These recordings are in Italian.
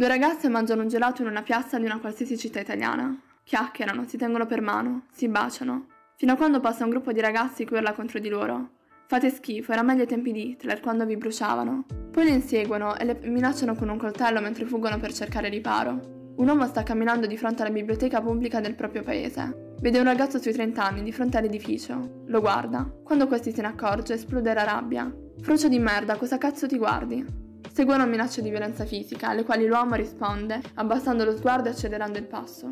Due ragazze mangiano un gelato in una piazza di una qualsiasi città italiana. Chiacchierano, si tengono per mano, si baciano, fino a quando passa un gruppo di ragazzi che urla contro di loro. Fate schifo, era meglio ai tempi di Hitler, quando vi bruciavano. Poi le inseguono e le minacciano con un coltello mentre fuggono per cercare riparo. Un uomo sta camminando di fronte alla biblioteca pubblica del proprio paese. Vede un ragazzo sui 30 anni di fronte all'edificio. Lo guarda. Quando questi se ne accorge, esplode la rabbia. Frocio di merda, cosa cazzo ti guardi? Seguono minacce di violenza fisica, alle quali l'uomo risponde, abbassando lo sguardo e accelerando il passo.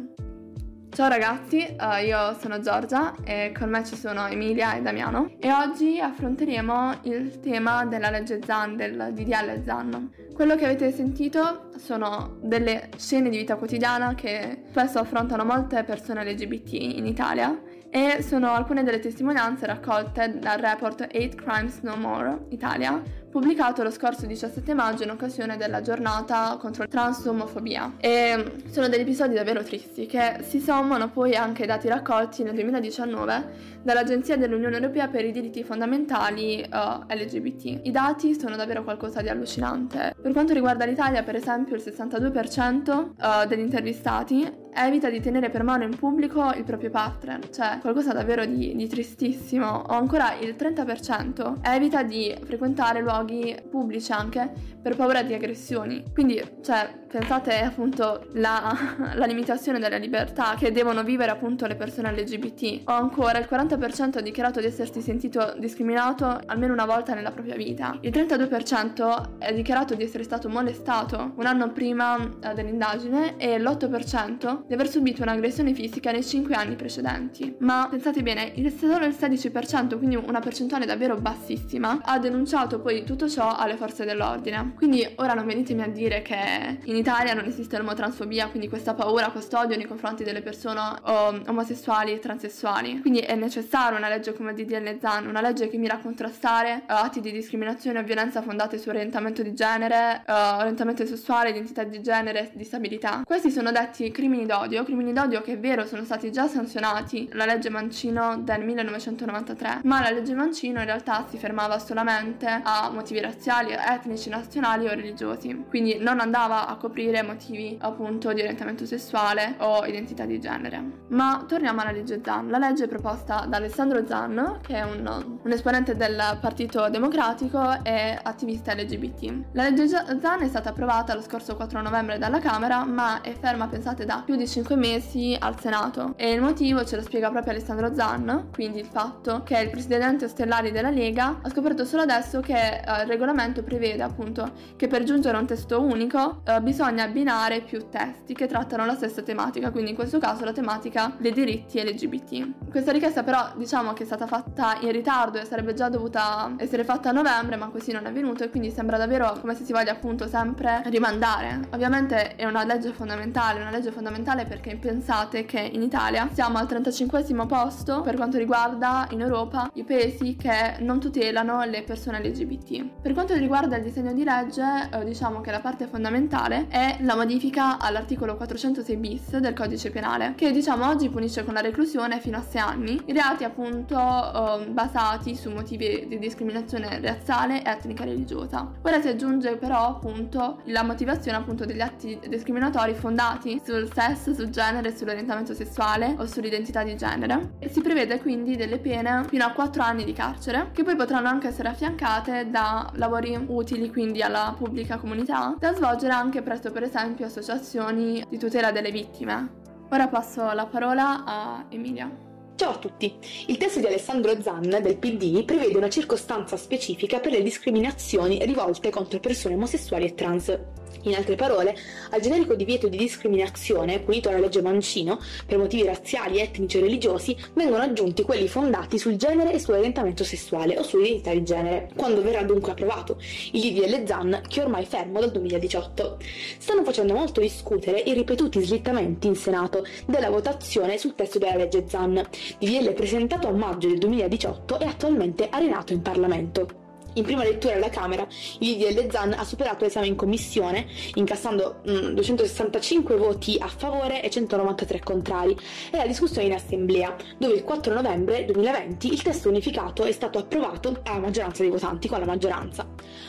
Ciao ragazzi, uh, io sono Giorgia e con me ci sono Emilia e Damiano e oggi affronteremo il tema della legge ZAN, del DDL ZAN. Quello che avete sentito sono delle scene di vita quotidiana che spesso affrontano molte persone LGBT in Italia e sono alcune delle testimonianze raccolte dal report 8 Crimes No More Italia, pubblicato lo scorso 17 maggio in occasione della giornata contro la transomofobia. E sono degli episodi davvero tristi che si sommano poi anche ai dati raccolti nel 2019 dall'Agenzia dell'Unione Europea per i diritti fondamentali uh, eh, LGBT. I dati sono davvero qualcosa di allucinante. Per quanto riguarda l'Italia, per esempio, il 62% uh, eh, degli intervistati evita di tenere per mano in pubblico il proprio partner, cioè qualcosa davvero di, di tristissimo. O ancora il 30% evita di frequentare luoghi pubblici anche per paura di aggressioni. Quindi, cioè, pensate appunto la, la limitazione della libertà che devono vivere appunto le persone LGBT. O ancora il 40% ha dichiarato di essersi sentito discriminato almeno una volta nella propria vita. Il 32% ha dichiarato di essere stato molestato un anno prima eh, dell'indagine e l'8% di aver subito un'aggressione fisica nei 5 anni precedenti. Ma pensate bene, il solo il 16%, quindi una percentuale davvero bassissima, ha denunciato poi tutto ciò alle forze dell'ordine. Quindi ora non venitemi a dire che in Italia non esiste l'omotransfobia, quindi questa paura, questo odio nei confronti delle persone oh, omosessuali e transessuali. Quindi è necessaria una legge come DDL ZAN, una legge che mira a contrastare uh, atti di discriminazione o violenza fondate su orientamento di genere, uh, orientamento sessuale, identità di genere, disabilità. Questi sono detti crimini d'odio d'odio, crimini d'odio che è vero sono stati già sanzionati la legge Mancino del 1993, ma la legge Mancino in realtà si fermava solamente a motivi razziali, etnici, nazionali o religiosi, quindi non andava a coprire motivi appunto di orientamento sessuale o identità di genere. Ma torniamo alla legge Zan, la legge proposta da Alessandro Zan, che è un, un esponente del Partito Democratico e attivista LGBT. La legge Zan è stata approvata lo scorso 4 novembre dalla Camera, ma è ferma, pensate, da più di 5 mesi al Senato e il motivo ce lo spiega proprio Alessandro Zan, quindi il fatto che il presidente Ostellari della Lega ha scoperto solo adesso che uh, il regolamento prevede appunto che per giungere a un testo unico uh, bisogna abbinare più testi che trattano la stessa tematica, quindi in questo caso la tematica dei diritti LGBT. Questa richiesta però diciamo che è stata fatta in ritardo e sarebbe già dovuta essere fatta a novembre, ma così non è avvenuto e quindi sembra davvero come se si voglia appunto sempre rimandare. Ovviamente è una legge fondamentale, una legge fondamentale mondiale perché pensate che in Italia siamo al 35 posto per quanto riguarda in Europa i paesi che non tutelano le persone LGBT. Per quanto riguarda il disegno di legge, eh, diciamo che la parte fondamentale è la modifica all'articolo 406 bis del codice penale, che diciamo oggi punisce con la reclusione fino a 6 anni i reati appunto eh, basati su motivi di discriminazione razziale, etnica e religiosa. Ora si aggiunge però appunto la motivazione appunto degli atti discriminatori fondati sul sesso sul genere, sull'orientamento sessuale o sull'identità di genere. E si prevede quindi delle pene fino a 4 anni di carcere, che poi potranno anche essere affiancate da lavori utili quindi alla pubblica comunità, da svolgere anche presso per esempio associazioni di tutela delle vittime. Ora passo la parola a Emilia. Ciao a tutti! Il testo di Alessandro Zan del PD prevede una circostanza specifica per le discriminazioni rivolte contro persone omosessuali e trans. In altre parole, al generico divieto di discriminazione, punito dalla legge Mancino, per motivi razziali, etnici o religiosi, vengono aggiunti quelli fondati sul genere e sull'orientamento sessuale o sull'identità di genere, quando verrà dunque approvato il DDL ZAN, che è ormai fermo dal 2018. Stanno facendo molto discutere i ripetuti slittamenti in Senato della votazione sul testo della legge ZAN, DDL presentato a maggio del 2018 e attualmente arenato in Parlamento. In prima lettura alla Camera, il DDL Zan ha superato l'esame in commissione, incassando mm, 265 voti a favore e 193 contrari, e la discussione in assemblea, dove il 4 novembre 2020 il testo unificato è stato approvato alla maggioranza dei votanti, con la maggioranza.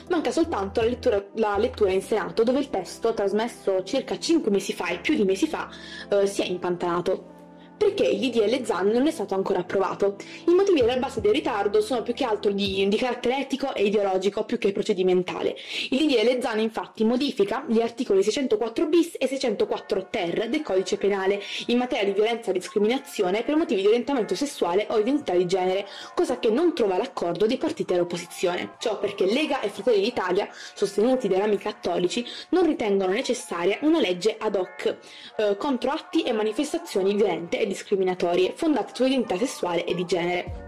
Manca soltanto la lettura, la lettura in Senato, dove il testo, trasmesso circa 5 mesi fa e più di mesi fa, eh, si è impantanato perché il DDL ZAN non è stato ancora approvato. I motivi alla base del ritardo sono più che altro di, di carattere etico e ideologico più che procedimentale. Il DDL ZAN infatti modifica gli articoli 604 bis e 604 ter del codice penale in materia di violenza e discriminazione per motivi di orientamento sessuale o identità di genere, cosa che non trova l'accordo dei partiti dell'opposizione. Ciò perché Lega e Fratelli d'Italia, sostenuti dai rami cattolici, non ritengono necessaria una legge ad hoc eh, contro atti e manifestazioni violente e discriminatorie fondate sull'identità sessuale e di genere.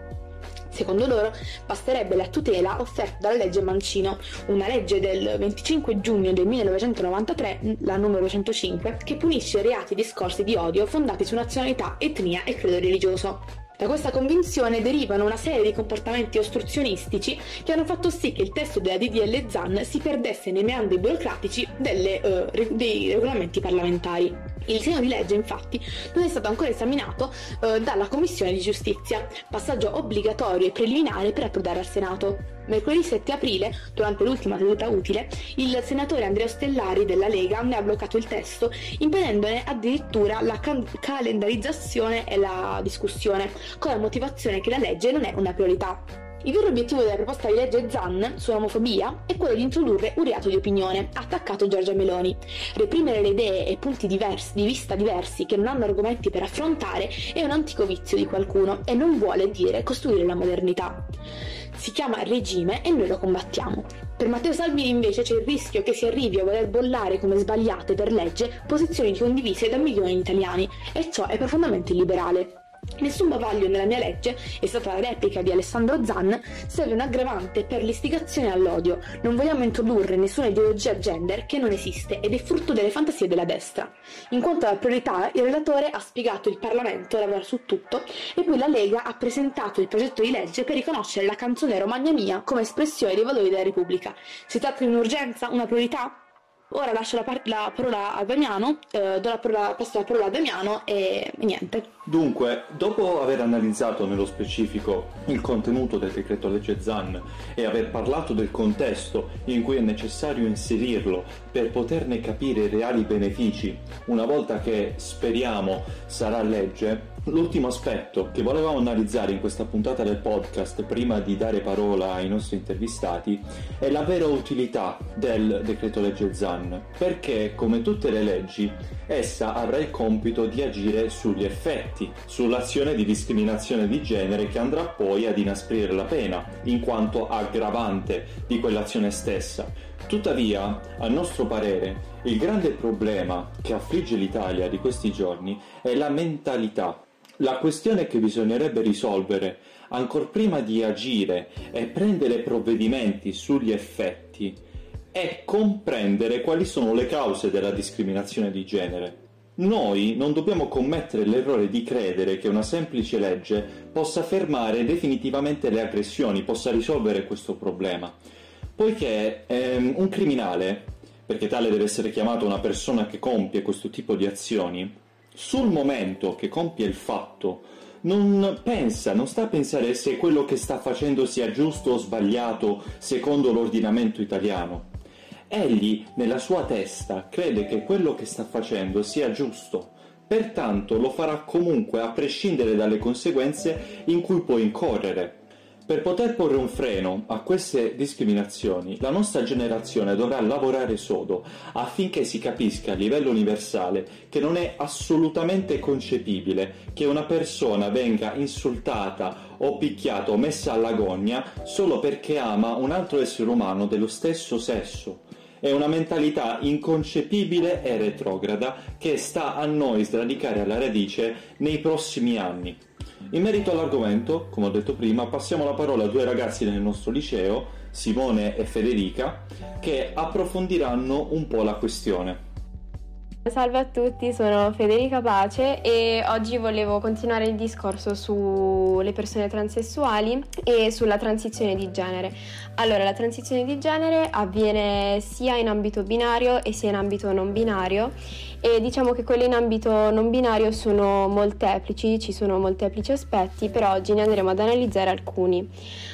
Secondo loro basterebbe la tutela offerta dalla legge Mancino, una legge del 25 giugno del 1993, la numero 105, che punisce reati e discorsi di odio fondati su nazionalità, etnia e credo religioso. Da questa convinzione derivano una serie di comportamenti ostruzionistici che hanno fatto sì che il testo della DDL ZAN si perdesse nei meandri burocratici delle, uh, dei regolamenti parlamentari. Il disegno di legge, infatti, non è stato ancora esaminato uh, dalla Commissione di Giustizia, passaggio obbligatorio e preliminare per approdare al Senato. Mercoledì 7 aprile, durante l'ultima seduta utile, il senatore Andrea Stellari della Lega ne ha bloccato il testo, impedendone addirittura la can- calendarizzazione e la discussione, con la motivazione che la legge non è una priorità. Il vero obiettivo della proposta di legge ZAN sull'omofobia è quello di introdurre un reato di opinione, attaccato Giorgia Meloni. Reprimere le idee e punti diversi, di vista diversi che non hanno argomenti per affrontare è un antico vizio di qualcuno e non vuole dire costruire la modernità. Si chiama regime e noi lo combattiamo. Per Matteo Salvini invece c'è il rischio che si arrivi a voler bollare come sbagliate per legge posizioni condivise da milioni di italiani e ciò è profondamente illiberale. Nessun bavaglio nella mia legge, è stata la replica di Alessandro Zan, serve un aggravante per l'istigazione all'odio. Non vogliamo introdurre nessuna ideologia gender che non esiste ed è frutto delle fantasie della destra. In quanto alla priorità, il relatore ha spiegato il Parlamento lavora su tutto e poi la Lega ha presentato il progetto di legge per riconoscere la canzone Romagna Mia come espressione dei valori della Repubblica. Si tratta di un'urgenza, una priorità? Ora lascio la, par- la parola a Damiano, eh, do la parola, passo la parola a Damiano e, e, niente. Dunque, dopo aver analizzato nello specifico il contenuto del decreto legge ZAN e aver parlato del contesto in cui è necessario inserirlo per poterne capire i reali benefici, una volta che speriamo sarà legge, L'ultimo aspetto che volevamo analizzare in questa puntata del podcast prima di dare parola ai nostri intervistati è la vera utilità del decreto legge ZAN, perché come tutte le leggi essa avrà il compito di agire sugli effetti, sull'azione di discriminazione di genere che andrà poi ad inasprire la pena, in quanto aggravante di quell'azione stessa. Tuttavia, a nostro parere, il grande problema che affligge l'Italia di questi giorni è la mentalità la questione che bisognerebbe risolvere, ancor prima di agire e prendere provvedimenti sugli effetti, è comprendere quali sono le cause della discriminazione di genere. Noi non dobbiamo commettere l'errore di credere che una semplice legge possa fermare definitivamente le aggressioni, possa risolvere questo problema, poiché ehm, un criminale, perché tale deve essere chiamato una persona che compie questo tipo di azioni, sul momento che compie il fatto non pensa, non sta a pensare se quello che sta facendo sia giusto o sbagliato secondo l'ordinamento italiano. Egli, nella sua testa, crede che quello che sta facendo sia giusto, pertanto lo farà comunque a prescindere dalle conseguenze in cui può incorrere. Per poter porre un freno a queste discriminazioni, la nostra generazione dovrà lavorare sodo affinché si capisca a livello universale che non è assolutamente concepibile che una persona venga insultata o picchiata o messa all'agonia solo perché ama un altro essere umano dello stesso sesso. È una mentalità inconcepibile e retrograda che sta a noi sradicare alla radice nei prossimi anni. In merito all'argomento, come ho detto prima, passiamo la parola a due ragazzi del nostro liceo, Simone e Federica, che approfondiranno un po' la questione. Salve a tutti, sono Federica Pace e oggi volevo continuare il discorso sulle persone transessuali e sulla transizione di genere. Allora, la transizione di genere avviene sia in ambito binario e sia in ambito non binario e diciamo che quelle in ambito non binario sono molteplici, ci sono molteplici aspetti, però oggi ne andremo ad analizzare alcuni.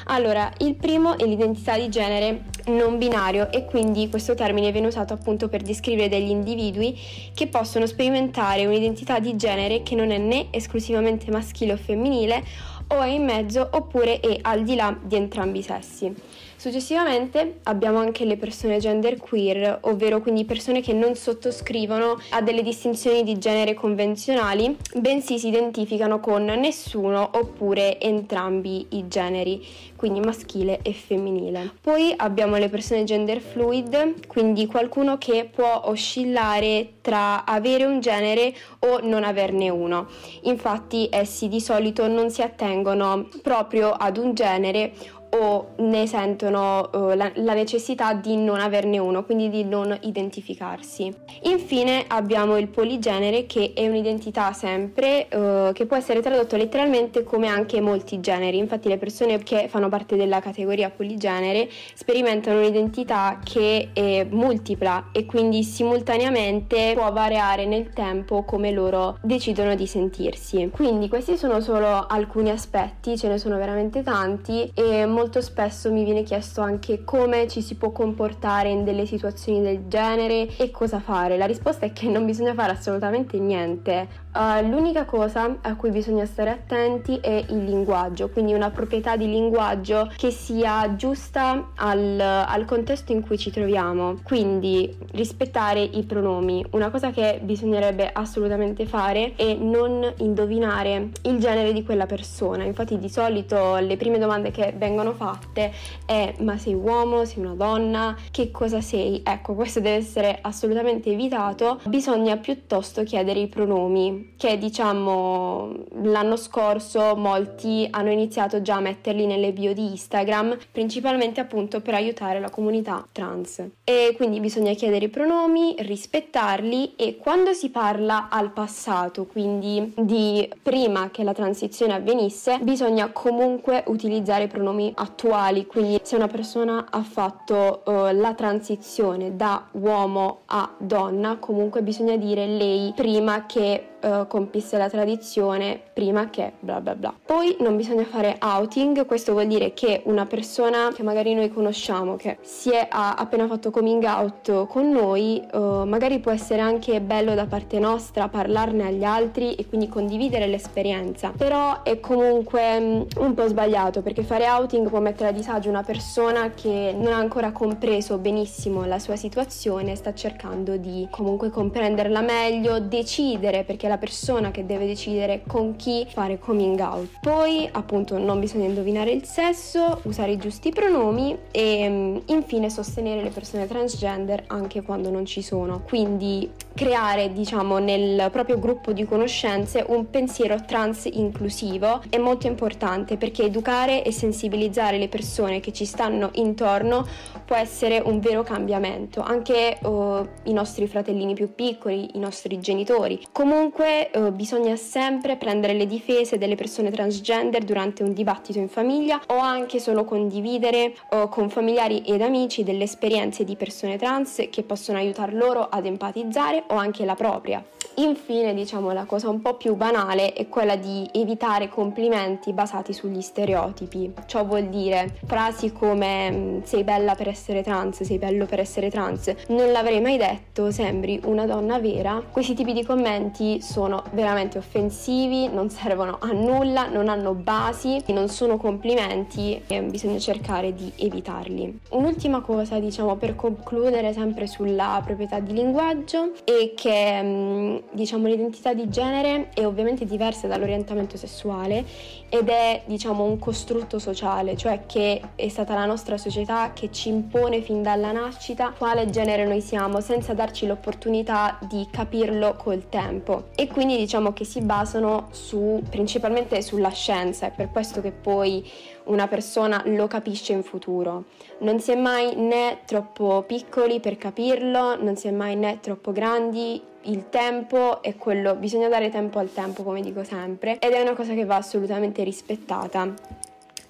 Allora, il primo è l'identità di genere non binario e quindi questo termine viene usato appunto per descrivere degli individui che possono sperimentare un'identità di genere che non è né esclusivamente maschile o femminile o è in mezzo oppure è al di là di entrambi i sessi. Successivamente abbiamo anche le persone genderqueer, ovvero quindi persone che non sottoscrivono a delle distinzioni di genere convenzionali, bensì si identificano con nessuno oppure entrambi i generi, quindi maschile e femminile. Poi abbiamo le persone gender fluid, quindi qualcuno che può oscillare tra avere un genere o non averne uno. Infatti essi di solito non si attengono proprio ad un genere o ne sentono uh, la, la, necessità di non averne uno, quindi di non identificarsi. Infine abbiamo il poligenere che è un'identità sempre uh, che può essere tradotto letteralmente come anche molti generi, infatti le persone che fanno parte della categoria poligenere sperimentano un'identità che è multipla e quindi simultaneamente può variare nel tempo come loro decidono di sentirsi. Quindi questi sono solo alcuni aspetti, ce ne sono veramente tanti e molto spesso mi viene chiesto anche come ci si può comportare in delle situazioni del genere e cosa fare. La risposta è che non bisogna fare assolutamente niente. Uh, l'unica cosa a cui bisogna stare attenti è il linguaggio, quindi una proprietà di linguaggio che sia giusta al, al contesto in cui ci troviamo. Quindi rispettare i pronomi. Una cosa che bisognerebbe assolutamente fare è non indovinare il genere di quella persona. Infatti di solito le prime domande che vengono vengono fatte è ma sei uomo, sei una donna, che cosa sei? Ecco, questo deve essere assolutamente evitato. Bisogna piuttosto chiedere i pronomi, che diciamo l'anno scorso molti hanno iniziato già a metterli nelle bio di Instagram, principalmente appunto per aiutare la comunità trans. E quindi bisogna chiedere i pronomi, rispettarli e quando si parla al passato, quindi di prima che la transizione avvenisse, bisogna comunque utilizzare i pronomi attuali, quindi se una persona ha fatto uh, la transizione da uomo a donna, comunque bisogna dire lei prima che uh, compisse la tradizione prima che bla bla bla. Poi non bisogna fare outing, questo vuol dire che una persona che magari noi conosciamo, che si è appena fatto coming out con noi, uh, magari può essere anche bello da parte nostra parlarne agli altri e quindi condividere l'esperienza, però è comunque um, un po' sbagliato perché fare outing può mettere a disagio una persona che non ha ancora compreso benissimo la sua situazione, sta cercando di comunque comprenderla meglio, decidere perché la la persona che deve decidere con chi fare coming out. Poi appunto non bisogna indovinare il sesso, usare i giusti pronomi e mm, infine sostenere le persone transgender anche quando non ci sono. Quindi creare diciamo nel proprio gruppo di conoscenze un pensiero trans inclusivo è molto importante perché educare e sensibilizzare le persone che ci stanno intorno può essere un vero cambiamento, anche uh, i nostri fratellini più piccoli, i nostri genitori. Comunque eh, bisogna sempre prendere le difese delle persone transgender durante un dibattito in famiglia o anche solo condividere eh, con familiari ed amici delle esperienze di persone trans che possono aiutar loro ad empatizzare o anche la propria. Infine, diciamo, la cosa un po' più banale è quella di evitare complimenti basati sugli stereotipi. Ciò vuol dire frasi come mm, sei bella per essere trans, sei bello per essere trans, non l'avrei mai detto, sembri una donna vera. Questi tipi di commenti sono veramente offensivi, non servono a nulla, non hanno basi, non sono complimenti e bisogna cercare di evitarli. Un'ultima cosa, diciamo, per concludere sempre sulla proprietà di linguaggio è che mm, diciamo, l'identità di genere è ovviamente diversa dall'orientamento sessuale ed è diciamo, un costrutto sociale, cioè che è stata la nostra società che ci impone fin dalla nascita quale genere noi siamo senza darci l'opportunità di capirlo col tempo e quindi diciamo che si basano su, principalmente sulla scienza, è per questo che poi una persona lo capisce in futuro. Non si è mai né troppo piccoli per capirlo, non si è mai né troppo grandi. Il tempo è quello, bisogna dare tempo al tempo, come dico sempre, ed è una cosa che va assolutamente rispettata.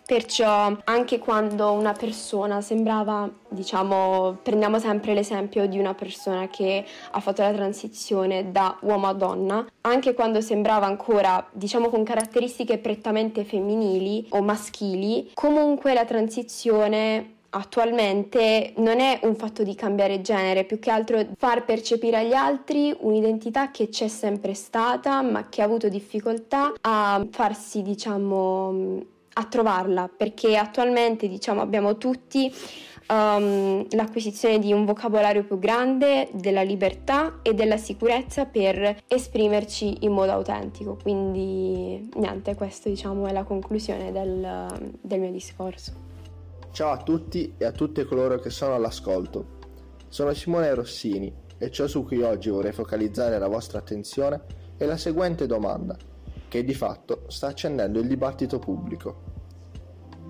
Perciò anche quando una persona sembrava, diciamo, prendiamo sempre l'esempio di una persona che ha fatto la transizione da uomo a donna, anche quando sembrava ancora, diciamo, con caratteristiche prettamente femminili o maschili, comunque la transizione attualmente non è un fatto di cambiare genere, più che altro far percepire agli altri un'identità che c'è sempre stata, ma che ha avuto difficoltà a farsi, diciamo, a trovarla perché attualmente diciamo abbiamo tutti um, l'acquisizione di un vocabolario più grande della libertà e della sicurezza per esprimerci in modo autentico. Quindi niente questo diciamo è la conclusione del, del mio discorso ciao a tutti e a tutte coloro che sono all'ascolto sono Simone Rossini e ciò su cui oggi vorrei focalizzare la vostra attenzione è la seguente domanda che di fatto sta accendendo il dibattito pubblico.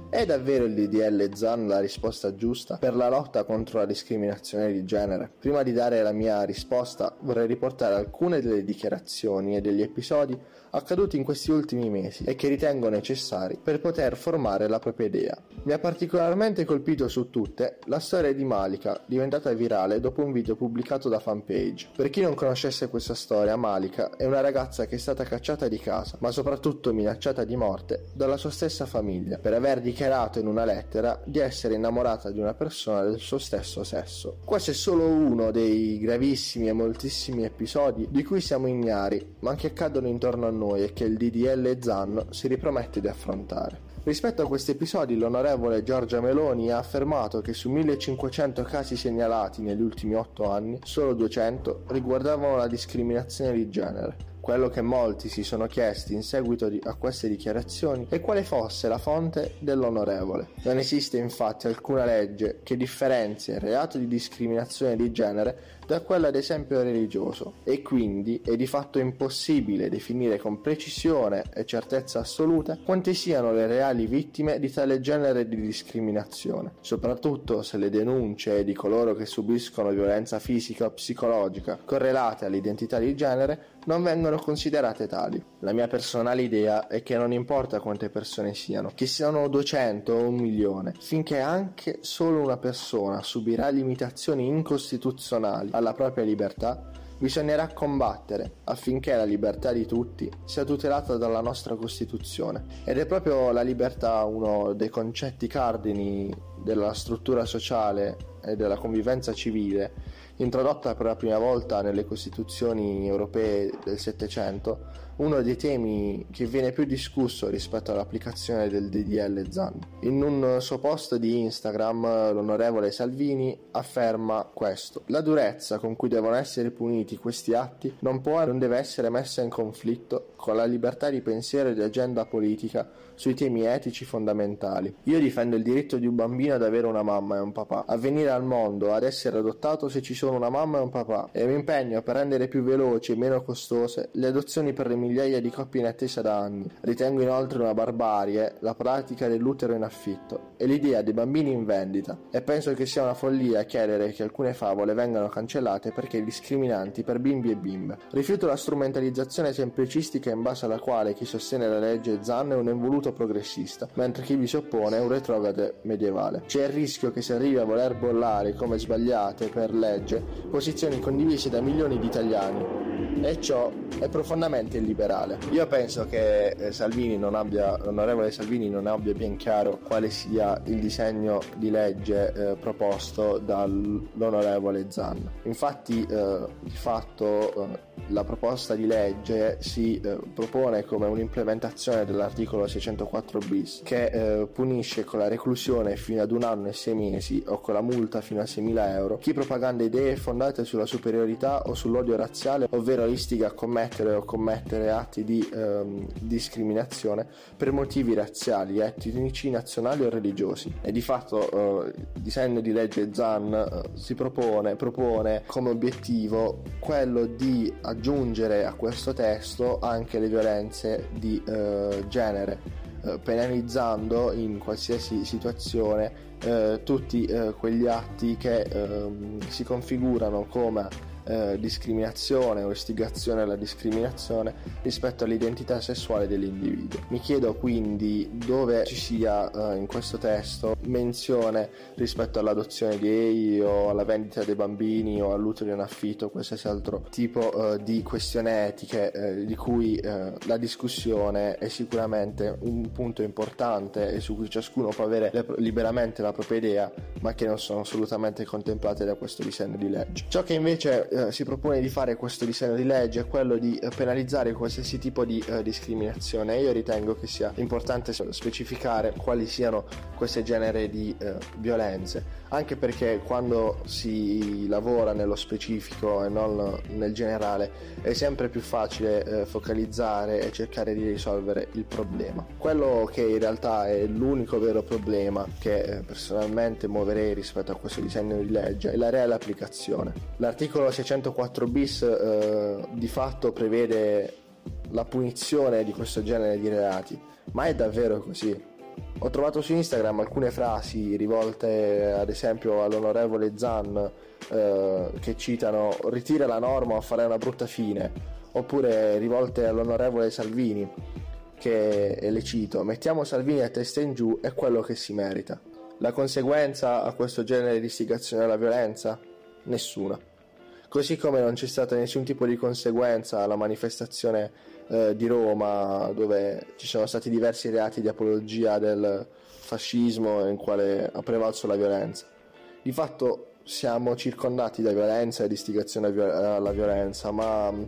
È davvero il DDL ZAN la risposta giusta per la lotta contro la discriminazione di genere? Prima di dare la mia risposta vorrei riportare alcune delle dichiarazioni e degli episodi accaduti in questi ultimi mesi e che ritengo necessari per poter formare la propria idea. Mi ha particolarmente colpito su tutte la storia di Malika, diventata virale dopo un video pubblicato da fanpage. Per chi non conoscesse questa storia, Malika è una ragazza che è stata cacciata di casa, ma soprattutto minacciata di morte dalla sua stessa famiglia per aver dichiarato in una lettera di essere innamorata di una persona del suo stesso sesso. Questo è solo uno dei gravissimi e moltissimi episodi di cui siamo ignari, ma che accadono intorno a noi e che il DDL ZAN si ripromette di affrontare. Rispetto a questi episodi, l'onorevole Giorgia Meloni ha affermato che su 1500 casi segnalati negli ultimi 8 anni, solo 200 riguardavano la discriminazione di genere. Quello che molti si sono chiesti in seguito a queste dichiarazioni è quale fosse la fonte dell'onorevole. Non esiste infatti alcuna legge che differenzia il reato di discriminazione di genere da quello ad esempio religioso e quindi è di fatto impossibile definire con precisione e certezza assoluta quante siano le reali vittime di tale genere di discriminazione, soprattutto se le denunce di coloro che subiscono violenza fisica o psicologica correlate all'identità di genere non vengono considerate tali. La mia personale idea è che non importa quante persone siano, che siano 200 o un milione, finché anche solo una persona subirà limitazioni incostituzionali alla propria libertà, bisognerà combattere affinché la libertà di tutti sia tutelata dalla nostra Costituzione. Ed è proprio la libertà uno dei concetti cardini della struttura sociale e della convivenza civile introdotta per la prima volta nelle Costituzioni europee del Settecento, uno dei temi che viene più discusso rispetto all'applicazione del DDL ZAN. In un suo post di Instagram l'onorevole Salvini afferma questo. La durezza con cui devono essere puniti questi atti non può e non deve essere messa in conflitto con la libertà di pensiero e di agenda politica sui temi etici fondamentali. Io difendo il diritto di un bambino ad avere una mamma e un papà, a venire al mondo, ad essere adottato se ci sono una mamma e un papà e mi impegno per rendere più veloci e meno costose le adozioni per le migliaia di coppie in attesa da anni. Ritengo inoltre una barbarie la pratica dell'utero in affitto e l'idea dei bambini in vendita e penso che sia una follia chiedere che alcune favole vengano cancellate perché discriminanti per bimbi e bimbe. Rifiuto la strumentalizzazione semplicistica in base alla quale chi sostiene la legge Zan è un involuto progressista, mentre chi vi si oppone è un retrograde medievale. C'è il rischio che si arrivi a voler bollare come sbagliate per legge posizioni condivise da milioni di italiani e ciò è profondamente illiberale. Io penso che eh, Salvini non abbia, l'onorevole Salvini non abbia ben chiaro quale sia il disegno di legge eh, proposto dall'onorevole Zan. Infatti, eh, di fatto, eh, la proposta di legge si eh, propone come un'implementazione dell'articolo 604 bis che eh, punisce con la reclusione fino ad un anno e sei mesi o con la multa fino a 6.000 euro chi propaganda idee fondate sulla superiorità o sull'odio razziale ovvero istiga a commettere o commettere atti di ehm, discriminazione per motivi razziali, etnici, nazionali o religiosi. E di fatto eh, il disegno di legge ZAN eh, si propone, propone come obiettivo quello di aggiungere a questo testo anche le violenze di eh, genere eh, penalizzando in qualsiasi situazione eh, tutti eh, quegli atti che ehm, si configurano come eh, discriminazione o istigazione alla discriminazione rispetto all'identità sessuale dell'individuo. Mi chiedo quindi dove ci sia eh, in questo testo menzione rispetto all'adozione gay o alla vendita dei bambini o all'utero in affitto o qualsiasi altro tipo eh, di questioni etiche eh, di cui eh, la discussione è sicuramente un punto importante e su cui ciascuno può avere le, liberamente la propria idea ma che non sono assolutamente contemplate da questo disegno di legge. Ciò che invece eh, si propone di fare questo disegno di legge è quello di eh, penalizzare qualsiasi tipo di eh, discriminazione. Io ritengo che sia importante specificare quali siano queste genere di eh, violenze, anche perché quando si lavora nello specifico e non nel generale è sempre più facile eh, focalizzare e cercare di risolvere il problema. Quello che in realtà è l'unico vero problema che personalmente muoverei rispetto a questo disegno di legge è la reale applicazione. L'articolo 600 604 bis eh, di fatto prevede la punizione di questo genere di reati, ma è davvero così? Ho trovato su Instagram alcune frasi rivolte ad esempio all'onorevole Zan eh, che citano ritira la norma o fare una brutta fine, oppure rivolte all'onorevole Salvini che, le cito, mettiamo Salvini a testa in giù è quello che si merita. La conseguenza a questo genere di istigazione alla violenza? Nessuna. Così come non c'è stata nessun tipo di conseguenza alla manifestazione eh, di Roma dove ci sono stati diversi reati di apologia del fascismo in quale ha prevalso la violenza. Di fatto siamo circondati da violenza e di istigazione alla violenza, ma mm,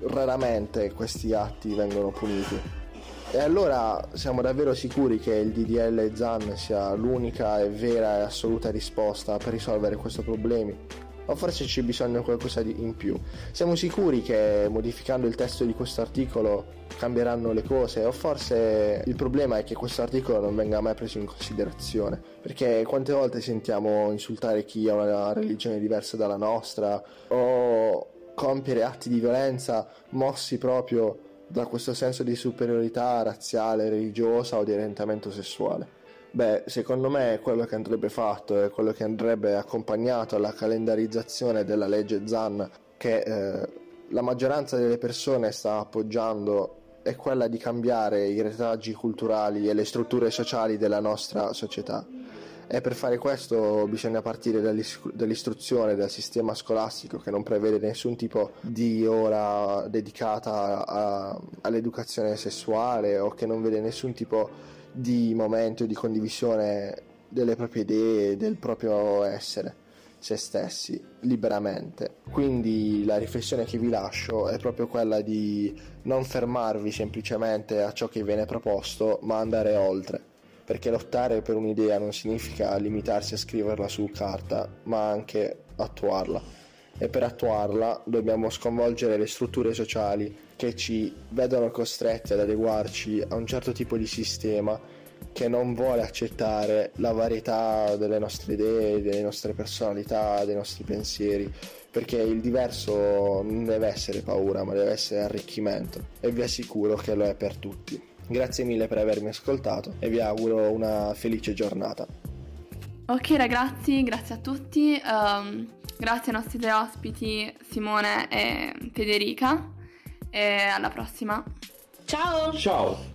raramente questi atti vengono puniti. E allora siamo davvero sicuri che il DDL ZAN sia l'unica e vera e assoluta risposta per risolvere questi problemi? O forse c'è bisogno di qualcosa di in più. Siamo sicuri che modificando il testo di questo articolo cambieranno le cose o forse il problema è che questo articolo non venga mai preso in considerazione perché quante volte sentiamo insultare chi ha una religione diversa dalla nostra o compiere atti di violenza mossi proprio da questo senso di superiorità razziale, religiosa o di orientamento sessuale. Beh, secondo me quello che andrebbe fatto è quello che andrebbe accompagnato alla calendarizzazione della legge ZAN che eh, la maggioranza delle persone sta appoggiando è quella di cambiare i retaggi culturali e le strutture sociali della nostra società. E per fare questo bisogna partire dall'istruzione del sistema scolastico che non prevede nessun tipo di ora dedicata a, all'educazione sessuale o che non vede nessun tipo di momento di condivisione delle proprie idee, del proprio essere se stessi liberamente. Quindi la riflessione che vi lascio è proprio quella di non fermarvi semplicemente a ciò che viene proposto, ma andare oltre. Perché lottare per un'idea non significa limitarsi a scriverla su carta, ma anche attuarla. E per attuarla dobbiamo sconvolgere le strutture sociali che ci vedono costretti ad adeguarci a un certo tipo di sistema che non vuole accettare la varietà delle nostre idee, delle nostre personalità, dei nostri pensieri, perché il diverso non deve essere paura, ma deve essere arricchimento e vi assicuro che lo è per tutti. Grazie mille per avermi ascoltato e vi auguro una felice giornata. Ok ragazzi, grazie a tutti, um, grazie ai nostri tre ospiti Simone e Federica e alla prossima. Ciao! Ciao!